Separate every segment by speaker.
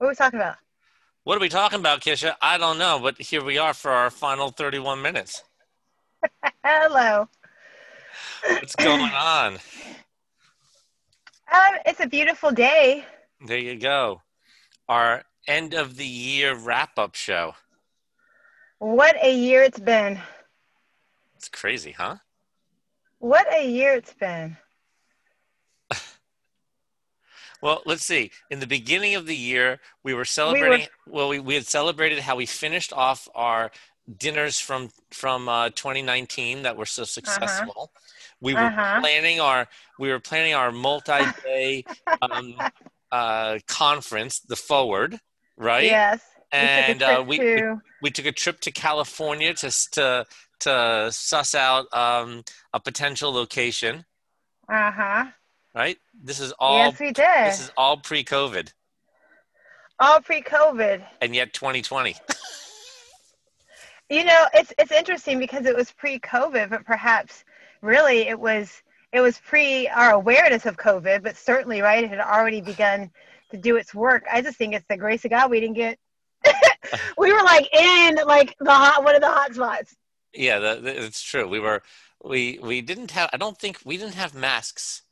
Speaker 1: What are we talking about?
Speaker 2: What are we talking about, Kisha? I don't know, but here we are for our final 31 minutes.
Speaker 1: Hello.
Speaker 2: What's going on?
Speaker 1: Um, it's a beautiful day.
Speaker 2: There you go. Our end of the year wrap up show.
Speaker 1: What a year it's been.
Speaker 2: It's crazy, huh?
Speaker 1: What a year it's been.
Speaker 2: Well, let's see. In the beginning of the year, we were celebrating. We were, well, we, we had celebrated how we finished off our dinners from from uh, 2019 that were so successful. Uh-huh. We were uh-huh. planning our we were planning our multi-day um, uh, conference, the Forward, right?
Speaker 1: Yes.
Speaker 2: And uh, we, we, we took a trip to California to to to suss out um, a potential location.
Speaker 1: Uh huh.
Speaker 2: Right. This is all.
Speaker 1: Yes, we did.
Speaker 2: This is all pre-COVID.
Speaker 1: All pre-COVID.
Speaker 2: And yet, 2020.
Speaker 1: you know, it's it's interesting because it was pre-COVID, but perhaps really it was it was pre our awareness of COVID, but certainly right, it had already begun to do its work. I just think it's the grace of God we didn't get. we were like in like the hot one of the hot spots.
Speaker 2: Yeah, that, it's true. We were we we didn't have. I don't think we didn't have masks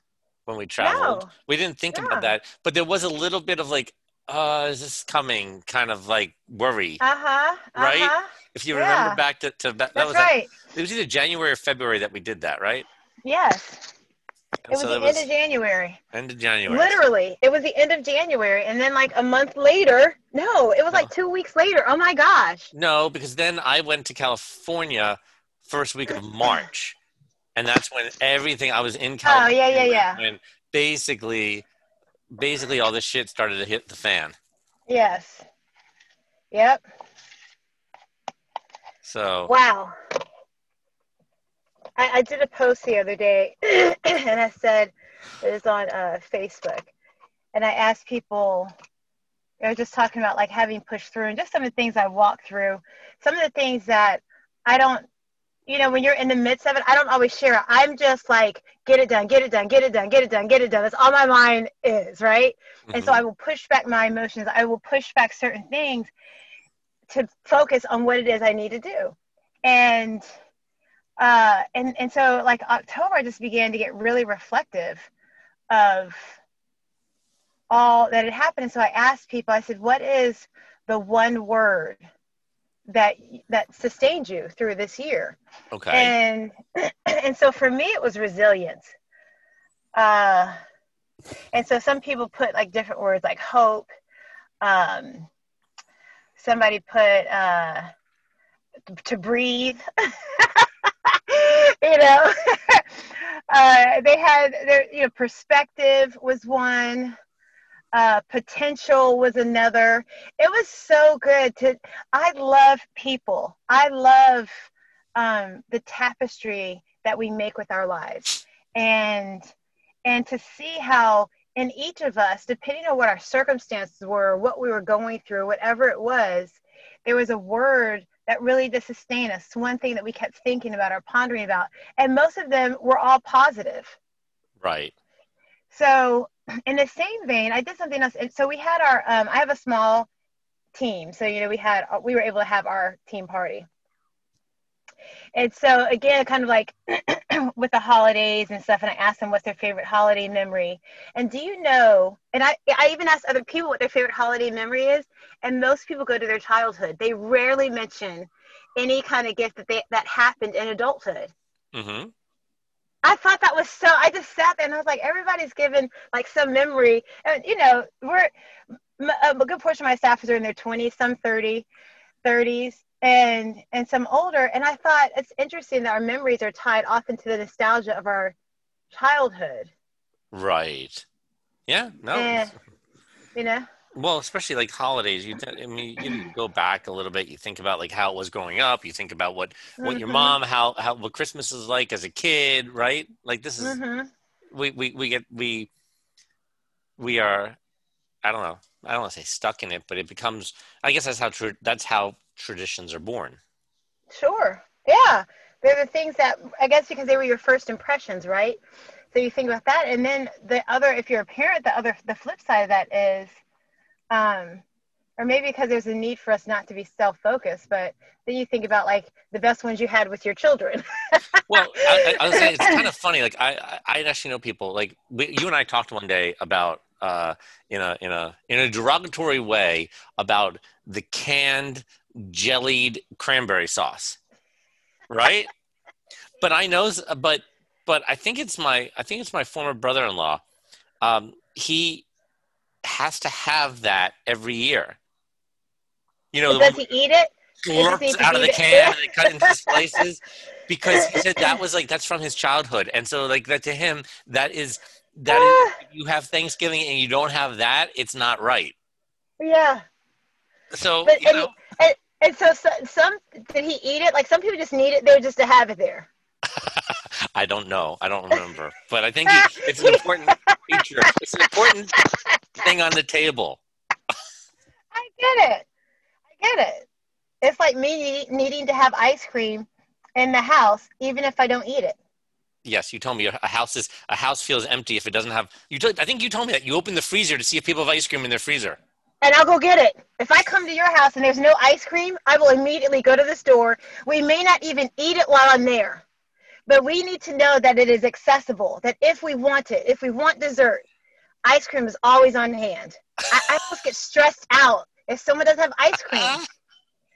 Speaker 2: when we traveled. No. We didn't think yeah. about that, but there was a little bit of like, uh, is this coming? Kind of like worry.
Speaker 1: Uh huh. Uh-huh.
Speaker 2: Right. If you yeah. remember back to, to that
Speaker 1: That's
Speaker 2: was
Speaker 1: right.
Speaker 2: Like, it was either January or February that we did that, right?
Speaker 1: Yes. it was so the was end of January.
Speaker 2: End of January.
Speaker 1: Literally, it was the end of January, and then like a month later, no, it was no. like two weeks later. Oh my gosh.
Speaker 2: No, because then I went to California first week of March, and that's when everything I was in California.
Speaker 1: Oh yeah, yeah, yeah.
Speaker 2: And basically, basically all this shit started to hit the fan.
Speaker 1: Yes. Yep.
Speaker 2: So.
Speaker 1: Wow. I, I did a post the other day, and I said it was on uh, Facebook, and I asked people. I was just talking about like having pushed through and just some of the things I walked through, some of the things that I don't you know, when you're in the midst of it, I don't always share it. I'm just like, get it done, get it done, get it done, get it done, get it done. That's all my mind is, right? Mm-hmm. And so mm-hmm. I will push back my emotions. I will push back certain things to focus on what it is I need to do. And uh and and so like October I just began to get really reflective of all that had happened. And so I asked people, I said, what is the one word that that sustained you through this year.
Speaker 2: Okay.
Speaker 1: And and so for me it was resilience. Uh and so some people put like different words like hope. Um somebody put uh to breathe. you know. uh they had their you know perspective was one uh, potential was another. It was so good to. I love people. I love um, the tapestry that we make with our lives, and and to see how in each of us, depending on what our circumstances were, what we were going through, whatever it was, there was a word that really did sustain us. One thing that we kept thinking about or pondering about, and most of them were all positive.
Speaker 2: Right.
Speaker 1: So in the same vein, I did something else. So we had our, um, I have a small team. So, you know, we had, we were able to have our team party. And so again, kind of like with the holidays and stuff, and I asked them what's their favorite holiday memory. And do you know, and I, I even asked other people what their favorite holiday memory is, and most people go to their childhood. They rarely mention any kind of gift that they, that happened in adulthood. Mm-hmm. I thought that was so. I just sat there and I was like, everybody's given like some memory, and you know, we're a good portion of my staff are in their 20s, some 30, 30s, and and some older. And I thought it's interesting that our memories are tied often to the nostalgia of our childhood.
Speaker 2: Right. Yeah. No. And,
Speaker 1: you know.
Speaker 2: Well, especially like holidays, you. I mean, you go back a little bit. You think about like how it was growing up. You think about what what mm-hmm. your mom, how how what Christmas is like as a kid, right? Like this is mm-hmm. we we we get we we are. I don't know. I don't want to say stuck in it, but it becomes. I guess that's how true that's how traditions are born.
Speaker 1: Sure. Yeah, they're the things that I guess because they were your first impressions, right? So you think about that, and then the other. If you're a parent, the other the flip side of that is um, or maybe because there's a need for us not to be self-focused but then you think about like the best ones you had with your children.
Speaker 2: Well I, I, was saying it's kind of funny like i i actually know people like we, you and i talked one day about uh in a in a in a derogatory way about the canned jellied cranberry sauce right? But i know but but i think it's my i think it's my former brother-in-law. Um he has to have that every year
Speaker 1: you know, does he eat it?
Speaker 2: Slurps out of the can and they cut into slices because he said that was like that's from his childhood, and so like that to him that is that is, ah. you have Thanksgiving and you don't have that, it's not right.
Speaker 1: Yeah.
Speaker 2: So but, you
Speaker 1: and, know. And, and so, so some did he eat it? Like some people just need it there just to have it there.
Speaker 2: I don't know. I don't remember, but I think it's an important feature. It's an important thing on the table.
Speaker 1: I get it I get it. It's like me needing to have ice cream in the house, even if I don't eat it.
Speaker 2: Yes, you told me a house is a house feels empty if it doesn't have. You, told, I think you told me that you open the freezer to see if people have ice cream in their freezer.
Speaker 1: And I'll go get it. If I come to your house and there's no ice cream, I will immediately go to the store. We may not even eat it while I'm there, but we need to know that it is accessible. That if we want it, if we want dessert, ice cream is always on hand. I, I almost get stressed out if someone doesn't have ice cream. Uh-huh.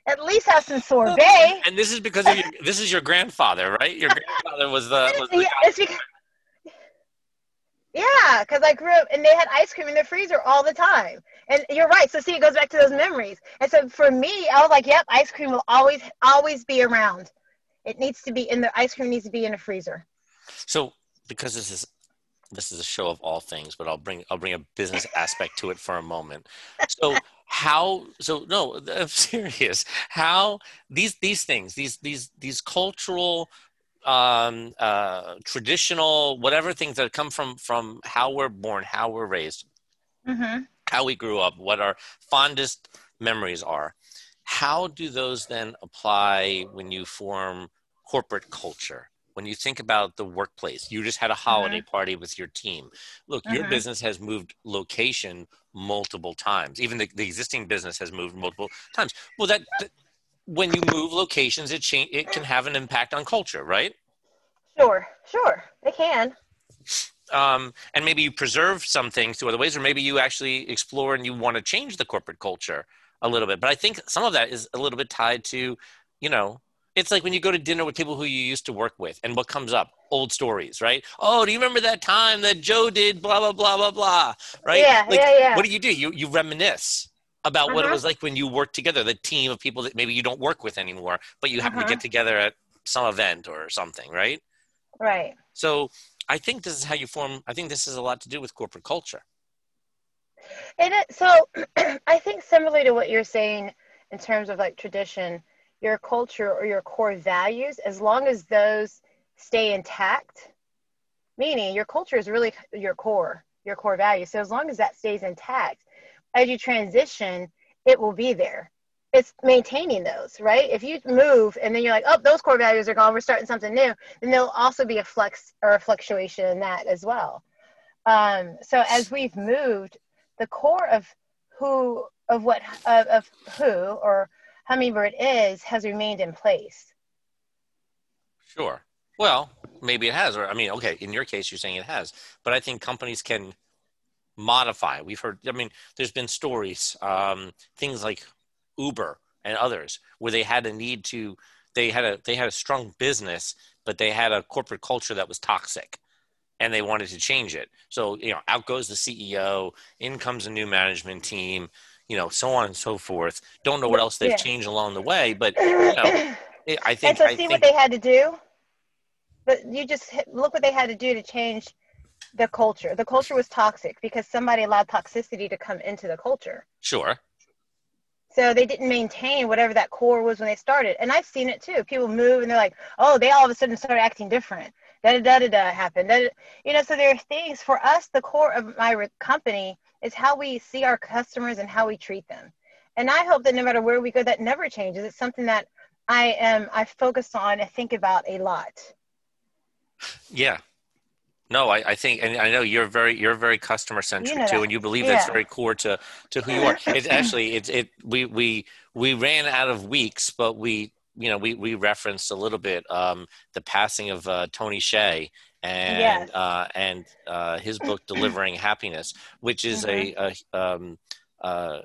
Speaker 1: At least have some sorbet.
Speaker 2: And this is because of your, this is your grandfather, right? Your grandfather was the. Was the yeah, because,
Speaker 1: yeah, because I grew up and they had ice cream in the freezer all the time. And you're right. So see, it goes back to those memories. And so for me, I was like, yep, ice cream will always, always be around. It needs to be in the ice cream needs to be in a freezer.
Speaker 2: So because this is this is a show of all things, but I'll bring I'll bring a business aspect to it for a moment. So how so no i'm serious how these these things these these these cultural um uh traditional whatever things that come from from how we're born how we're raised mm-hmm. how we grew up what our fondest memories are how do those then apply when you form corporate culture? When you think about the workplace you just had a holiday mm-hmm. party with your team. Look mm-hmm. your business has moved location multiple times. Even the, the existing business has moved multiple times. Well that, that when you move locations it change it can have an impact on culture right?
Speaker 1: Sure sure it can.
Speaker 2: Um, and maybe you preserve some things to other ways or maybe you actually explore and you want to change the corporate culture a little bit but i think some of that is a little bit tied to you know it's like when you go to dinner with people who you used to work with and what comes up old stories right oh do you remember that time that joe did blah blah blah blah blah right
Speaker 1: yeah
Speaker 2: like,
Speaker 1: yeah, yeah.
Speaker 2: what do you do you you reminisce about uh-huh. what it uh-huh. was like when you worked together the team of people that maybe you don't work with anymore but you happen uh-huh. to get together at some event or something right
Speaker 1: right
Speaker 2: so i think this is how you form i think this has a lot to do with corporate culture
Speaker 1: and it, so i think similarly to what you're saying in terms of like tradition your culture or your core values, as long as those stay intact, meaning your culture is really your core, your core values. So as long as that stays intact, as you transition, it will be there. It's maintaining those, right? If you move and then you're like, oh, those core values are gone, we're starting something new, then there'll also be a flex or a fluctuation in that as well. Um, so as we've moved, the core of who, of what, of, of who, or Hummingbird is has remained in place.
Speaker 2: Sure. Well, maybe it has, or I mean, okay, in your case, you're saying it has, but I think companies can modify. We've heard, I mean, there's been stories, um, things like Uber and others, where they had a need to, they had a they had a strong business, but they had a corporate culture that was toxic, and they wanted to change it. So you know, out goes the CEO, in comes a new management team you know, so on and so forth. Don't know what else they've yeah. changed along the way, but you know, I think.
Speaker 1: And so,
Speaker 2: I
Speaker 1: see
Speaker 2: think,
Speaker 1: what they had to do. But you just look what they had to do to change the culture. The culture was toxic because somebody allowed toxicity to come into the culture.
Speaker 2: Sure.
Speaker 1: So they didn't maintain whatever that core was when they started. And I've seen it too. People move and they're like, oh, they all of a sudden started acting different. Da da da da da happened. Da. You know, so there are things for us, the core of my company is how we see our customers and how we treat them. And I hope that no matter where we go, that never changes. It's something that I am I focus on and think about a lot.
Speaker 2: Yeah. no, I, I think, and I know you're very, you're very customer centric
Speaker 1: You know
Speaker 2: too, and you believe
Speaker 1: Yeah.
Speaker 2: that's very core to to who you are. It's actually, it's it. We we we ran out of weeks, but we, you know, we we referenced a little bit um, the passing of uh, Tony Hsieh and
Speaker 1: Yes.
Speaker 2: uh, and uh, his book Delivering Happiness, which is a, a um, uh,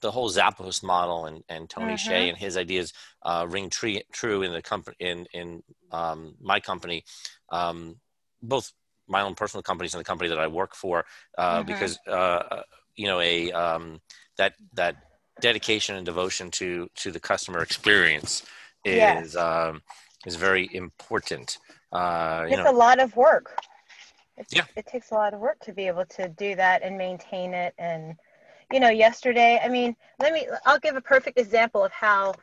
Speaker 2: the whole Zappos model and, and Tony
Speaker 1: Mhm.
Speaker 2: Hsieh and his ideas uh, ring tree, true in the company in in um, my company, um, both my own personal companies and the company that I work for, uh,
Speaker 1: Mhm.
Speaker 2: because uh, you know a um, that that dedication and devotion to to the customer experience is
Speaker 1: Yes.
Speaker 2: um, is very important. Uh, you
Speaker 1: it's
Speaker 2: know,
Speaker 1: a lot of work. It's,
Speaker 2: Yeah.
Speaker 1: It takes a lot of work to be able to do that and maintain it. And, you know, yesterday, I mean, let me, I'll give a perfect example of how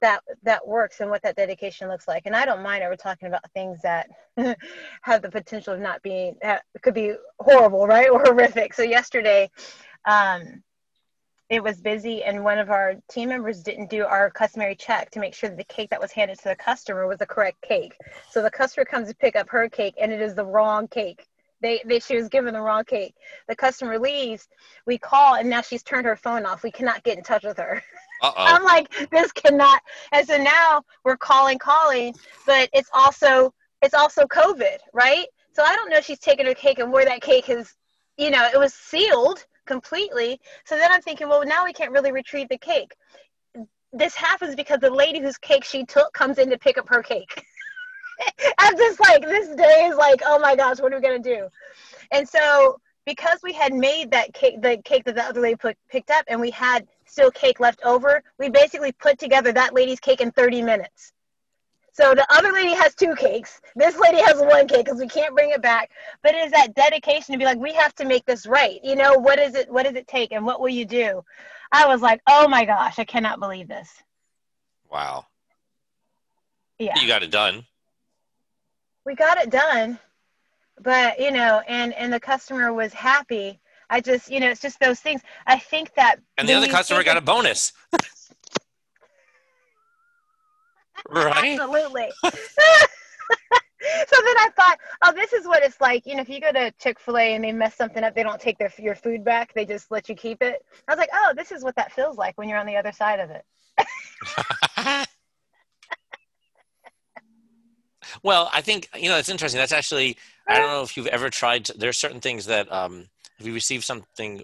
Speaker 1: that that works and what that dedication looks like. And I don't mind ever talking about things that have the potential of not being, that could be horrible, right? Or horrific. So yesterday, um, it was busy and one of our team members didn't do our customary check to make sure that the cake that was handed to the customer was the correct cake. So the customer comes to pick up her cake and it is the wrong cake. They, they she was given the wrong cake. The customer leaves. We call and now she's turned her phone off. We cannot get in touch with her.
Speaker 2: Uh oh,
Speaker 1: i'm like this cannot and so now we're calling calling but it's also it's also covid right? So i don't know if she's taken her cake and where that cake is you know it was sealed completely. So then i'm thinking well now we can't really retrieve the cake. This happens because the lady whose cake she took comes in to pick up her cake. I'm just like this day is like oh my gosh what are we to do? And so because we had made that cake the cake that the other lady put, picked up and we had still cake left over we basically put together that lady's cake in 30 minutes so the other lady has two cakes. This lady has one cake because we can't bring it back. But it is that dedication to be like we have to make this right. You know what is it what does it take and what will you do? I was like oh my gosh i cannot believe this.
Speaker 2: Wow,
Speaker 1: yeah.
Speaker 2: You got it done.
Speaker 1: we got it done. But you know and and the customer was happy. I just you know it's just those things. I think that
Speaker 2: And the other customer got a bonus. right?
Speaker 1: absolutely so then i thought oh this is what it's like you know if you go to chick-fil-a and they mess something up they don't take their your food back they just let you keep it i was like oh this is what that feels like when you're on the other side of it
Speaker 2: well, I think you know it's interesting. That's actually I don't know if you've ever tried. To, there's certain things that um, if you receive something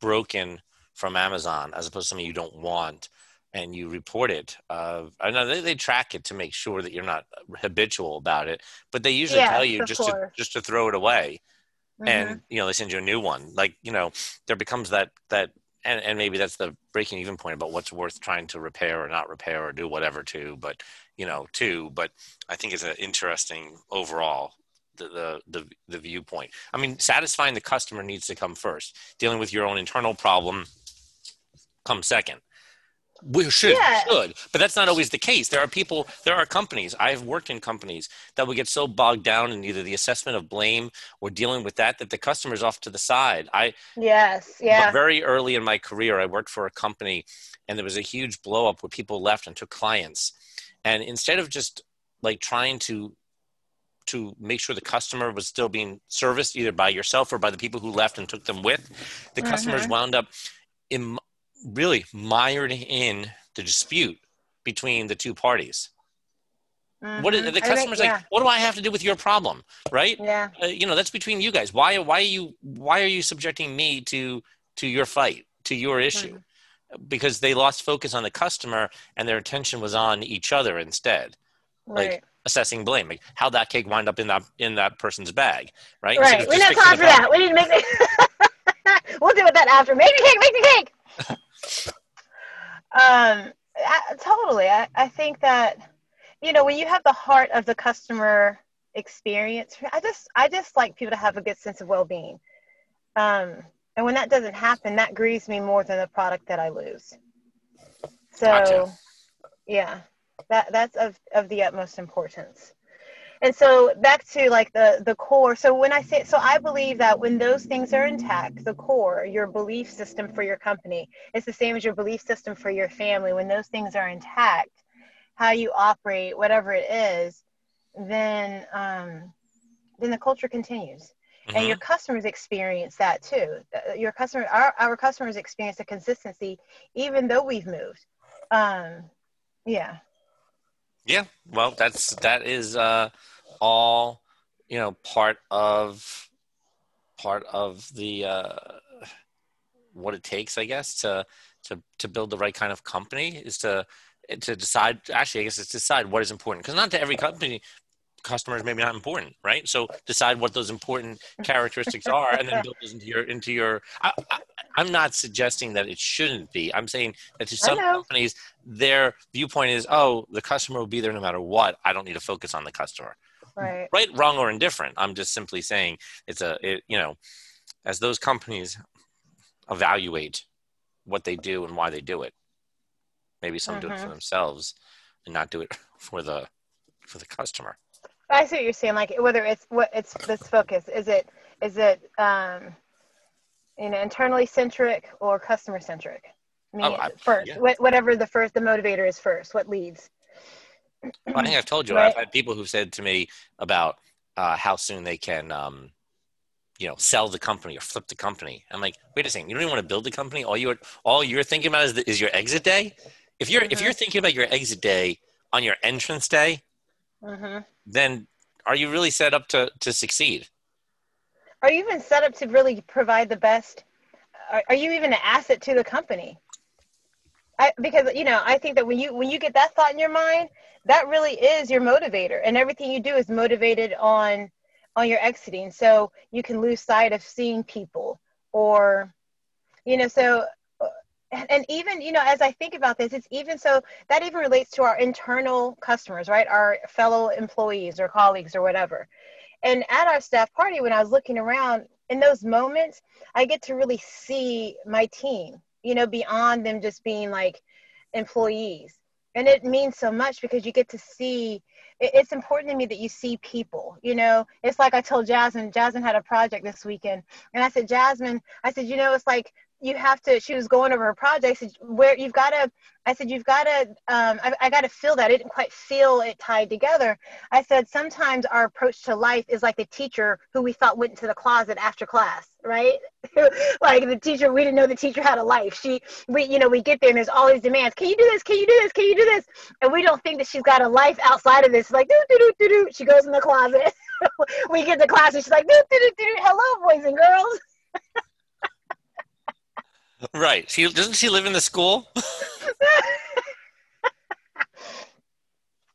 Speaker 2: broken from Amazon as opposed to something you don't want, and you report it. Uh, I know they, they track it to make sure that you're not habitual about it, but they usually
Speaker 1: Yes,
Speaker 2: tell you just to just to throw it away.
Speaker 1: Mhm.
Speaker 2: and you know they send you a new one like you know there becomes that that and, and maybe that's the breaking even point about what's worth trying to repair or not repair or do whatever to but you know to but i think it's an interesting overall the, the the the viewpoint i mean satisfying the customer needs to come first dealing with your own internal problem comes second we should
Speaker 1: Yeah.
Speaker 2: should but that's not always the case there are people there are companies i've worked in companies that will get so bogged down in either the assessment of blame or dealing with that that the customer's off to the side i
Speaker 1: yes yeah
Speaker 2: very early in my career i worked for a company and there was a huge blow up where people left and took clients and instead of just like trying to to make sure the customer was still being serviced either by yourself or by the people who left and took them with the customers
Speaker 1: Mhm.
Speaker 2: wound up in really mired in the dispute between the two parties. What is,
Speaker 1: Mhm.
Speaker 2: the
Speaker 1: I think-
Speaker 2: customer's like
Speaker 1: yeah.
Speaker 2: what do i have to do with your problem? Right?
Speaker 1: Yeah.
Speaker 2: Uh, you know that's between you guys. Why why are you why are you subjecting me to to your fight to your issue? Because they lost focus on the customer and their attention was on each other instead. Like
Speaker 1: right.
Speaker 2: assessing blame like how that cake wind up in that in that person's bag right?
Speaker 1: Right. We
Speaker 2: just
Speaker 1: don't have time for that. We need to make the we'll deal with that after. Make the cake make the cake um I, totally. I, I think that you know when you have the heart of the customer experience i just i just like people to have a good sense of well-being. Um and when that doesn't happen that grieves me more than the product that i lose. So
Speaker 2: Gotcha.
Speaker 1: yeah that that's of of the utmost importance and so back to like the the core so when i say so i believe that when those things are intact the core your belief system for your company it's the same as your belief system for your family when those things are intact how you operate whatever it is then um then the culture continues. Mm-hmm. And your customers experience that too. Your customer, our, our customers experience a consistency, even though we've moved. Um, yeah.
Speaker 2: Yeah. Well, that's, that is, uh, all, you know, part of, part of the, uh, what it takes, I guess, to, to, to build the right kind of company is to, to decide actually i guess it's decide what is important. Because not to every company customers maybe not important right? So decide what those important characteristics are and then build those into your into your I, am not suggesting that it shouldn't be. I'm saying that to some companies their viewpoint is oh the customer will be there no matter what. I don't need to focus on the customer
Speaker 1: right
Speaker 2: right wrong or indifferent i'm just simply saying it's a it, you know as those companies evaluate what they do and why they do it maybe some mm-hmm. do it for mm-hmm. themselves and not do it for the for the customer
Speaker 1: I see what you're saying. Like whether it's what it's this focus is it is it um, you know internally centric or customer centric. I mean, oh, I, first, yeah. whatever the first the motivator is first. What leads?
Speaker 2: Well, I think I've told you. Right? I've had people who've said to me about uh, how soon they can, um, you know, sell the company or flip the company. I'm like, wait a second, you don't even want to build the company. All you're all you're thinking about is, the, is your exit day. If you're mm-hmm. if you're thinking about your exit day on your entrance day, mm-hmm. then are you really set up to, to succeed?
Speaker 1: Are you even set up to really provide the best? Are, are you even an asset to the company? I, because you know, I think that when you when you get that thought in your mind, that really is your motivator, and everything you do is motivated on on your exiting. So you can lose sight of seeing people, or you know, so and even you know as i think about this it's even so that even relates to our internal customers right? Our fellow employees or colleagues or whatever. And at our staff party when i was looking around in those moments i get to really see my team you know beyond them just being like employees. And it means so much because you get to see it's important to me that you see people you know? It's like i told jasmine jasmine had a project this weekend. And i said jasmine i said you know it's like you have to she was going over her projects where you've got to i said you've got to um, I, I got to feel that. I didn't quite feel it tied together. I said sometimes our approach to life is like the teacher who we thought went into the closet after class right? Like the teacher we didn't know the teacher had a life. She we you know we get there and there's all these demands can you do this? Can you do this? Can you do this? And we don't think that she's got a life outside of this. Like do do do do do. She goes in the closet. We get to class and she's like do do do do. Hello boys and girls
Speaker 2: Right. She doesn't she live in the school?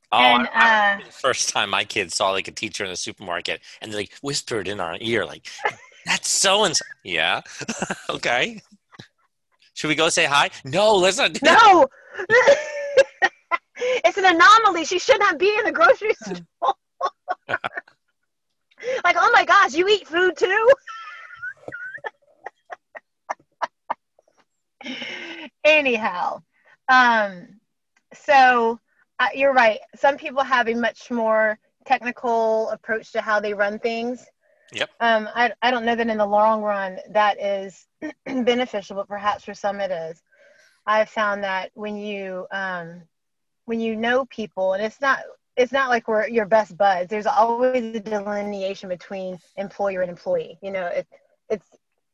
Speaker 2: Oh, and, I, I, uh, first time my kids saw like a teacher in the supermarket and they like whispered in our ear like, "That's so and so." Yeah. okay. Should we go say hi? No, let's not.
Speaker 1: no. it's an anomaly. She should not be in the grocery store. like, oh my gosh, you eat food too? Anyhow, um, so uh, you're right. Some people have a much more technical approach to how they run things.
Speaker 2: Yep.
Speaker 1: Um, I, I don't know that in the long run that is beneficial, but perhaps for some it is. I've found that when you um, when you know people, and it's not it's not like we're your best buds. There's always a delineation between employer and employee. You know, it, it's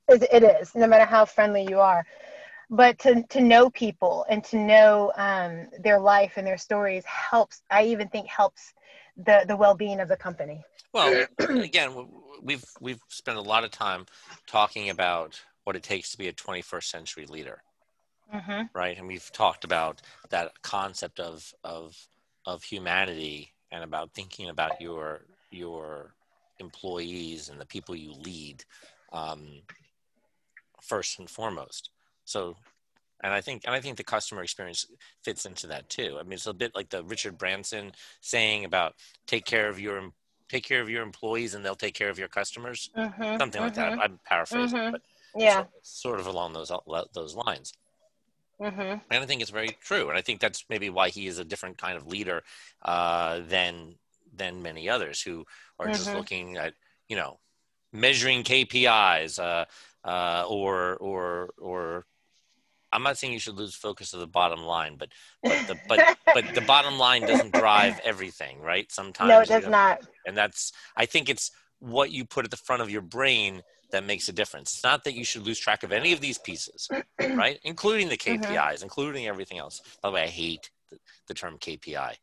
Speaker 1: it is no matter how friendly you are but to, to know people and to know um, their life and their stories helps i even think helps the the well-being of the company.
Speaker 2: Well again we've we've spent a lot of time talking about what it takes to be a 21st century leader. Mm-hmm. right? And we've talked about that concept of of of humanity and about thinking about your your employees and the people you lead um, first and foremost so, and I think and I think the customer experience fits into that too. I mean, it's a bit like the Richard Branson saying about take care of your take care of your employees and they'll take care of your customers. Mm-hmm, Something mm-hmm. like that. Mm-hmm. I'm paraphrasing, mm-hmm. but
Speaker 1: yeah,
Speaker 2: sort of along those those lines. Mm-hmm. And I think it's very true, and I think that's maybe why he is a different kind of leader uh, than than many others who are just mm-hmm. looking at you know measuring KPIs uh, uh, or or or I'm not saying you should lose focus of the bottom line, but but the but but the bottom line doesn't drive everything, right? Sometimes
Speaker 1: no, it does not.
Speaker 2: And that's I think it's what you put at the front of your brain that makes a difference. It's not that you should lose track of any of these pieces, right? Including the KPIs, mm-hmm. including everything else. By the way, I hate the, the term KPI.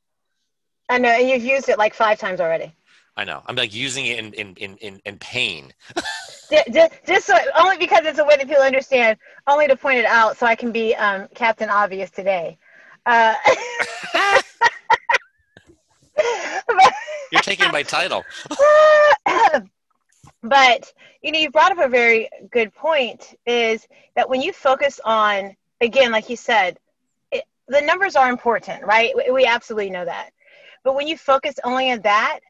Speaker 1: I know, and you've used it like five times already.
Speaker 2: I know. I'm like using it in in in in, in pain.
Speaker 1: just, just so, only because it's a way that people understand. Only to point it out, so I can be um, Captain Obvious today. Uh,
Speaker 2: You're taking my title.
Speaker 1: but you know, you brought up a very good point. Is that when you focus on again, like you said, it, the numbers are important, right? We, we absolutely know that. But when you focus only on that,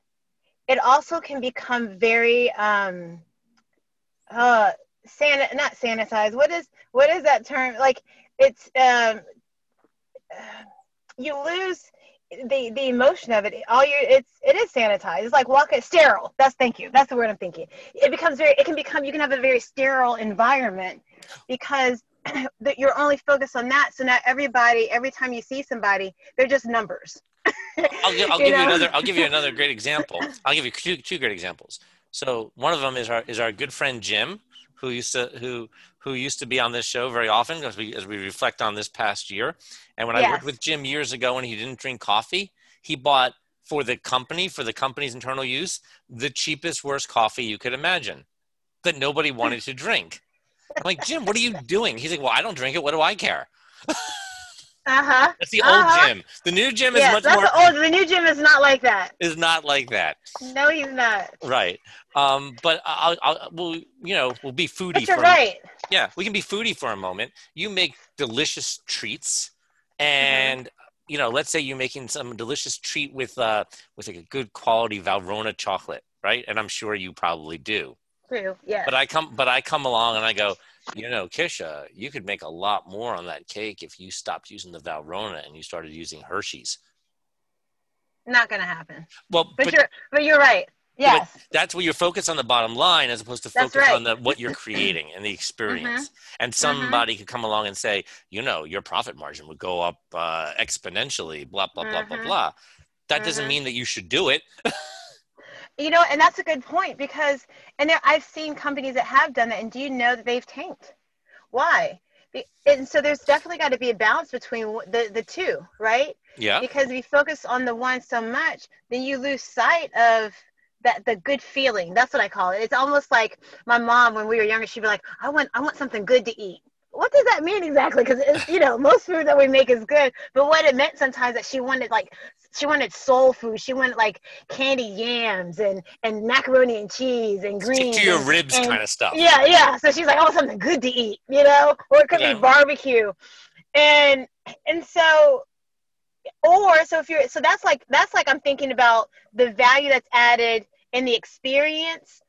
Speaker 1: it also can become very um, uh, san not sanitized. What is what is that term? Like it's um, you lose the the emotion of it. All you it's it is sanitized. It's like walk it sterile. That's thank you. That's the word i'm thinking. It becomes very it can become you can have a very sterile environment because that you're only focused on that. So now everybody every time you see somebody they're just numbers
Speaker 2: i'll, give, I'll you give you another i'll give you another great example i'll give you two, two great examples so one of them is our is our good friend jim who used to who who used to be on this show very often as we as we reflect on this past year. And when yes. I worked with Jim years ago when he didn't drink coffee, he bought for the company for the company's internal use the cheapest worst coffee you could imagine that nobody wanted to drink. I'm like, Jim, what are you doing? He's like, Well, I don't drink it. What do I care?
Speaker 1: Uh-huh.
Speaker 2: That's the
Speaker 1: uh-huh.
Speaker 2: old Jim. The new Jim is much more.
Speaker 1: The, old, the new Jim is not like that.
Speaker 2: Is not like that.
Speaker 1: No, he's not.
Speaker 2: Right. Um, but I'll, I'll, we'll, you know, we'll be foodie.
Speaker 1: But you're
Speaker 2: for,
Speaker 1: right.
Speaker 2: Yeah, we can be foodie for a moment. You make delicious treats, and mm-hmm. you know, let's say you're making some delicious treat with uh with like a good quality Valrhona chocolate, right? And I'm sure you probably do.
Speaker 1: True. Yeah.
Speaker 2: But I come, but I come along and I go, you know, Kisha, you could make a lot more on that cake if you stopped using the Valrhona and you started using Hershey's.
Speaker 1: Not going to happen.
Speaker 2: Well,
Speaker 1: but, but, you're but you're right. Yes.
Speaker 2: That's where you focus on the bottom line as opposed to focus right. on the what you're creating and the experience. Mm-hmm. And somebody mm-hmm. could come along and say, you know, your profit margin would go up uh, exponentially, blah blah blah mm-hmm. blah blah. That doesn't mm-hmm. mean that you should do it.
Speaker 1: you know and that's a good point because and there i've seen companies that have done that and do you know that they've tanked? Why? And so there's definitely got to be a balance between the the two right?
Speaker 2: Yeah.
Speaker 1: Because if you focus on the one so much then you lose sight of that the good feeling. That's what i call it. It's almost like my mom when we were younger she'd be like i want i want something good to eat. What does that mean exactly? Because you know, most food that we make is good, but what it meant sometimes that she wanted like she wanted soul food. She wanted like candy yams and and macaroni and cheese and greens.
Speaker 2: Stick to your
Speaker 1: and,
Speaker 2: ribs
Speaker 1: and,
Speaker 2: kind of stuff.
Speaker 1: Yeah, yeah. So she's like, oh, something good to eat, you know, or it could yeah. be barbecue, and and so or so if you're so that's like that's like I'm thinking about the value that's added in the experience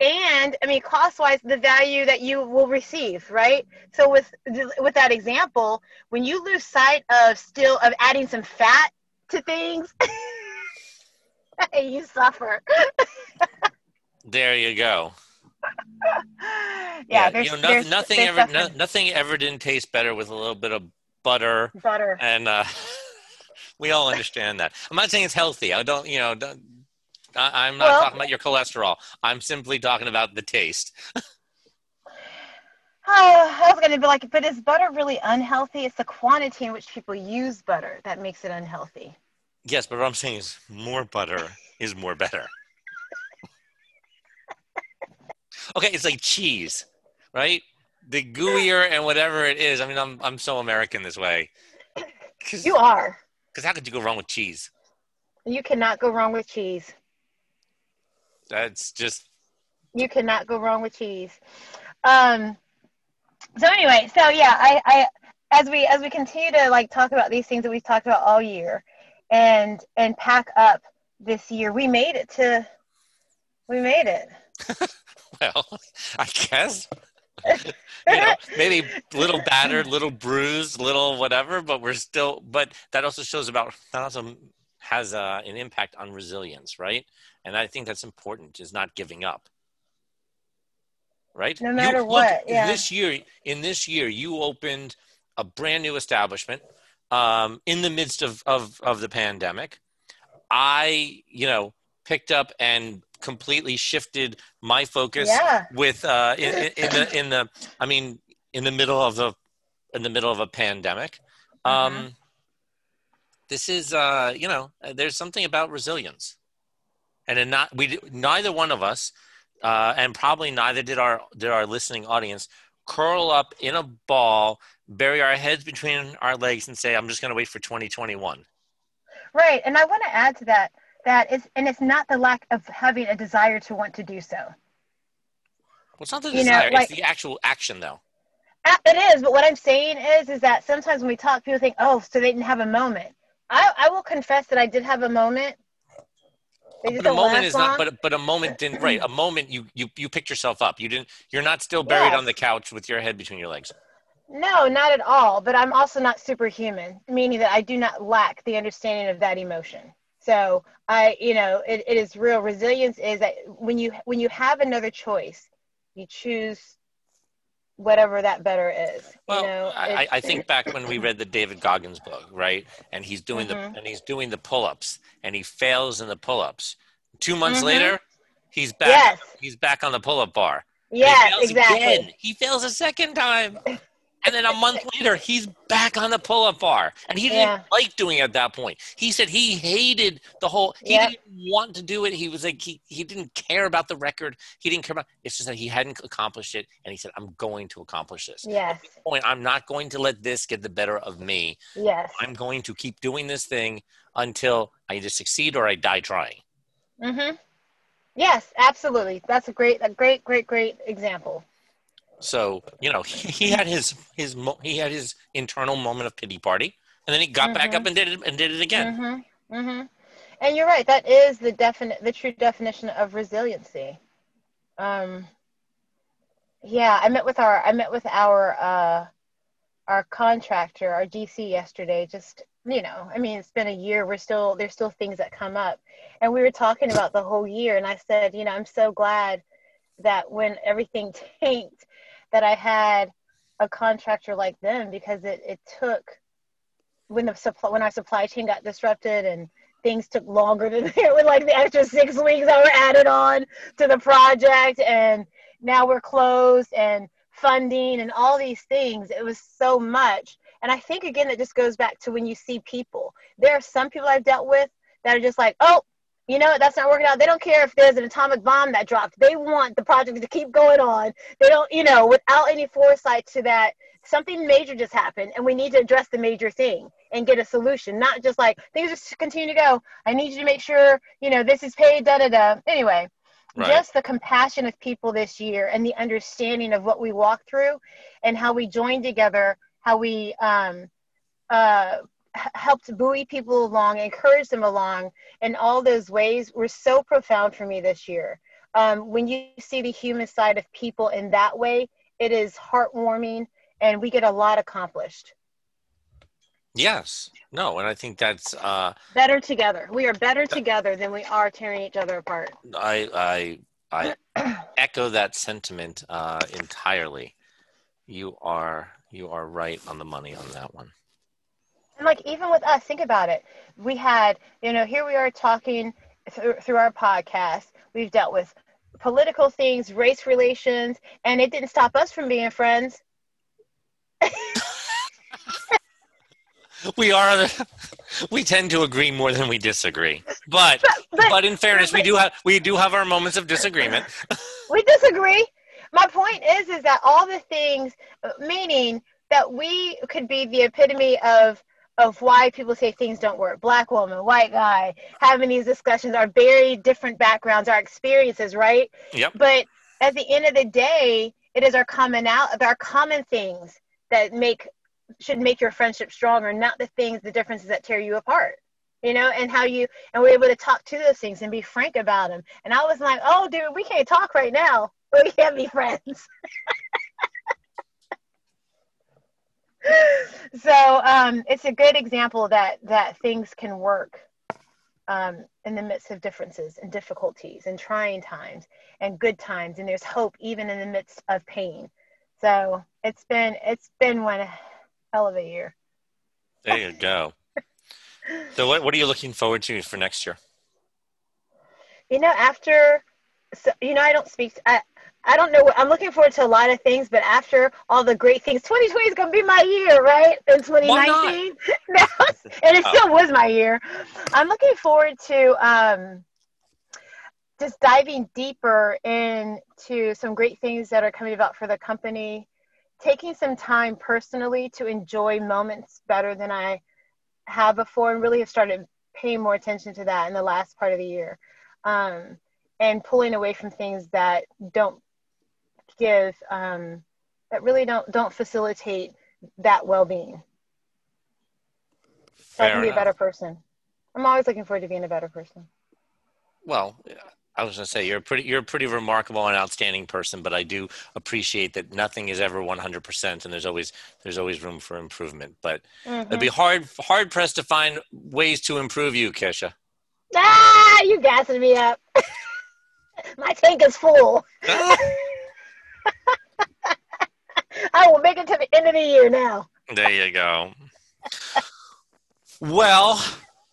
Speaker 1: and i mean cost wise the value that you will receive right so with with that example when you lose sight of still of adding some fat to things and you suffer.
Speaker 2: There you go.
Speaker 1: Yeah, yeah you know,
Speaker 2: no, nothing ever no, nothing ever didn't taste better with a little bit of butter
Speaker 1: butter.
Speaker 2: and uh we all understand that. I'm not saying it's healthy. I don't you know don't I, am not well, talking about your cholesterol. I'm simply talking about the taste. Oh,
Speaker 1: I was going to be like, but is butter really unhealthy? It's the quantity in which people use butter that makes it unhealthy.
Speaker 2: Yes, but what I'm saying is more butter is more better. okay, it's like cheese, right? The gooier and whatever it is. I mean, I'm I'm so American this way.
Speaker 1: You are.
Speaker 2: Because how could you go wrong with cheese?
Speaker 1: You cannot go wrong with cheese.
Speaker 2: That's just
Speaker 1: you cannot go wrong with cheese. Um, so anyway, so yeah, I, I as we as we continue to like talk about these things that we've talked about all year, and and pack up this year, we made it to we made it.
Speaker 2: well, I guess. you know, maybe little battered, little bruised, little whatever, but we're still. But that also shows about that also has uh, an impact on resilience, right? And I think that's important is not giving up. Right?
Speaker 1: No matter you, what. Look, yeah.
Speaker 2: This year, in this year, you opened a brand new establishment um, in the midst of, of, of the pandemic. I, you know, picked up and completely shifted my focus
Speaker 1: Yeah.
Speaker 2: with uh, in, in in the in the I mean in the middle of the in the middle of a pandemic. Um,
Speaker 1: Mhm.
Speaker 2: This is uh, you know there's something about resilience, and in not we neither one of us, uh, and probably neither did our did our listening audience curl up in a ball, bury our heads between our legs, and say, "I'm just going to wait for 2021."
Speaker 1: Right. And I want to add to that that is, and it's not the lack of having a desire to want to do so.
Speaker 2: Well, it's not the
Speaker 1: You know,
Speaker 2: desire;
Speaker 1: like-
Speaker 2: it's the actual action, though.
Speaker 1: It is, but what I'm saying is, is that sometimes when we talk, people think, "Oh, so they didn't have a moment." I, I will confess that I did have a moment.
Speaker 2: But a moment is
Speaker 1: long.
Speaker 2: not. But but a moment didn't. Right. A moment you you you picked yourself up. You didn't. You're not still buried
Speaker 1: Yes.
Speaker 2: on the couch with your head between your legs.
Speaker 1: No, not at all. But I'm also not superhuman, meaning that I do not lack the understanding of that emotion. So I, you know, it, it is real. Resilience is that when you when you have another choice, you choose whatever that better is.
Speaker 2: Well,
Speaker 1: you know,
Speaker 2: I, I think back when we read the David Goggins book, right? And he's doing
Speaker 1: Mhm.
Speaker 2: the and he's doing the pull-ups, and he fails in the pull-ups. Two months
Speaker 1: Mhm.
Speaker 2: later, he's back.
Speaker 1: Yes.
Speaker 2: He's back on the pull-up bar.
Speaker 1: Yes, exactly.
Speaker 2: Again. He fails a second time. And then a month later, he's back on the pull-up bar, and he didn't
Speaker 1: Yeah.
Speaker 2: like doing it at that point. He said he hated the whole. He
Speaker 1: Yeah.
Speaker 2: didn't want to do it. He was like he he didn't care about the record. He didn't care about. It's just that he hadn't accomplished it, and he said, "I'm going to accomplish this."
Speaker 1: Yes,
Speaker 2: Point. I'm not going to let this get the better of me.
Speaker 1: yes.
Speaker 2: I'm going to keep doing this thing until I either succeed or I die trying.
Speaker 1: Mm-hmm. Yes, absolutely. That's a great, a great, great, great example.
Speaker 2: So you know, he, he had his his mo- he had his internal moment of pity party, and then he got back
Speaker 1: Mhm.
Speaker 2: up and did it and did it again.
Speaker 1: Mm-hmm. Mm-hmm. And you're right. That is the definite, the true definition of resiliency. Um, yeah, I met with our, I met with our, uh, our contractor, our GC yesterday. Just you know, I mean, it's been a year. We're still there's still things that come up, and we were talking about the whole year. And I said, you know, I'm so glad that when everything tanked, that I had a contractor like them because it it took when the supply when our supply chain got disrupted and things took longer than it was like the extra six weeks that were added on to the project and now we're closed and funding and all these things it was so much. And i think again it just goes back to when you see people. There are some people i've dealt with that are just like oh you know what, that's not working out. They don't care if there's an atomic bomb that dropped. They want the project to keep going on. They don't you know without any foresight to that something major just happened and we need to address the major thing and get a solution. Not just like things just continue to go. I need you to make sure you know this is paid da da da. Anyway
Speaker 2: Right.
Speaker 1: just the compassion of people this year and the understanding of what we walked through and how we joined together how we um, uh, helped buoy people along encourage them along in all those ways were so profound for me this year um, when you see the human side of people in that way it is heartwarming and we get a lot accomplished
Speaker 2: Yes. No, and I think that's uh,
Speaker 1: better together we are better together than we are tearing each other apart
Speaker 2: I I I echo that sentiment uh, entirely. You are you are right on the money on that one.
Speaker 1: And like even with us, think about it. We had, you know, here we are talking through, through our podcast. We've dealt with political things, race relations, and it didn't stop us from being friends.
Speaker 2: We are we tend to agree more than we disagree. But
Speaker 1: But
Speaker 2: but in fairness, we do have we do have our moments of disagreement.
Speaker 1: we disagree. My point is, is that all the things, meaning that we could be the epitome of of why people say things don't work. Black woman, white guy, having these discussions, our very different backgrounds, our experiences, right?
Speaker 2: Yep.
Speaker 1: But at the end of the day, it is our common out, our common things that make should make your friendship stronger, not the things, the differences that tear you apart. You know, and how you and we're able to talk to those things and be frank about them. And I was like, oh, dude, we can't talk right now. We can't be friends. so um, it's a good example that that things can work um, in the midst of differences and difficulties and trying times and good times and there's hope even in the midst of pain so it's been it's been one hell of a year
Speaker 2: There you go. So what what are you looking forward to for next year?
Speaker 1: you know after so you know, I don't speak. I I don't know. I'm looking forward to a lot of things, but after all the great things, 2020 is gonna be my year, right? In 2019, and it still was my year. I'm looking forward to um, just diving deeper into some great things that are coming about for the company. Taking some time personally to enjoy moments better than I have before, and really have started paying more attention to that in the last part of the year. Um, and pulling away from things that don't give um, that really don't don't facilitate that well-being so i can be a better person i'm always looking forward to being a better person
Speaker 2: well I was going to say you're a pretty you're a pretty remarkable and outstanding person, but I do appreciate that nothing is ever 100 percent, and there's always there's always room for improvement. But mm-hmm. it'd be hard hard pressed to find ways to improve you, Kisha
Speaker 1: Ah, you gassing me up. My tank is full. I will make it to the end of the year now.
Speaker 2: There you go. well,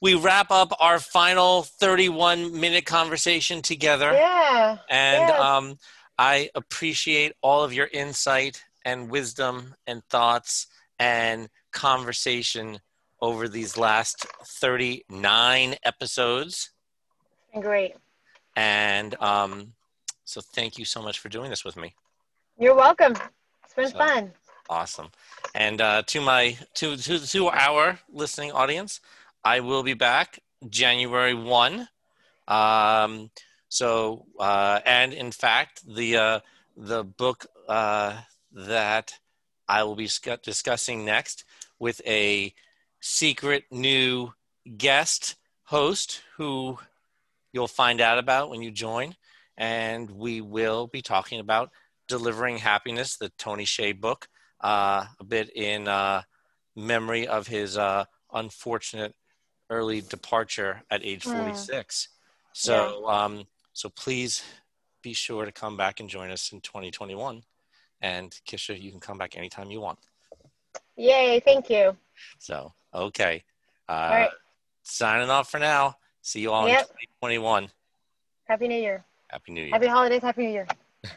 Speaker 2: we wrap up our final 31 minute conversation together.
Speaker 1: Yeah.
Speaker 2: And yes. um, I appreciate all of your insight and wisdom and thoughts and conversation over these last 39 episodes.
Speaker 1: Great.
Speaker 2: And um, so thank you so much for doing this with me.
Speaker 1: You're welcome. Been so, fun.
Speaker 2: Awesome. And uh, to my to, to to our listening audience, I will be back January one. Um, so uh, and in fact, the uh, the book uh, that I will be discussing next with a secret new guest host who you'll find out about when you join. And we will be talking about Delivering Happiness, the Tony Hsieh book, uh, a bit in uh, memory of his uh, unfortunate early departure at age hmm. 46. Mm. So, yeah. um, so please be sure to come back and join us in 2021. And Kisha, you can come back anytime you want.
Speaker 1: Yay, thank you.
Speaker 2: So, okay. Uh, all right. Signing off for now. See you all yep. in 2021.
Speaker 1: Happy New Year.
Speaker 2: Happy New Year.
Speaker 1: Happy holidays. Happy New Year.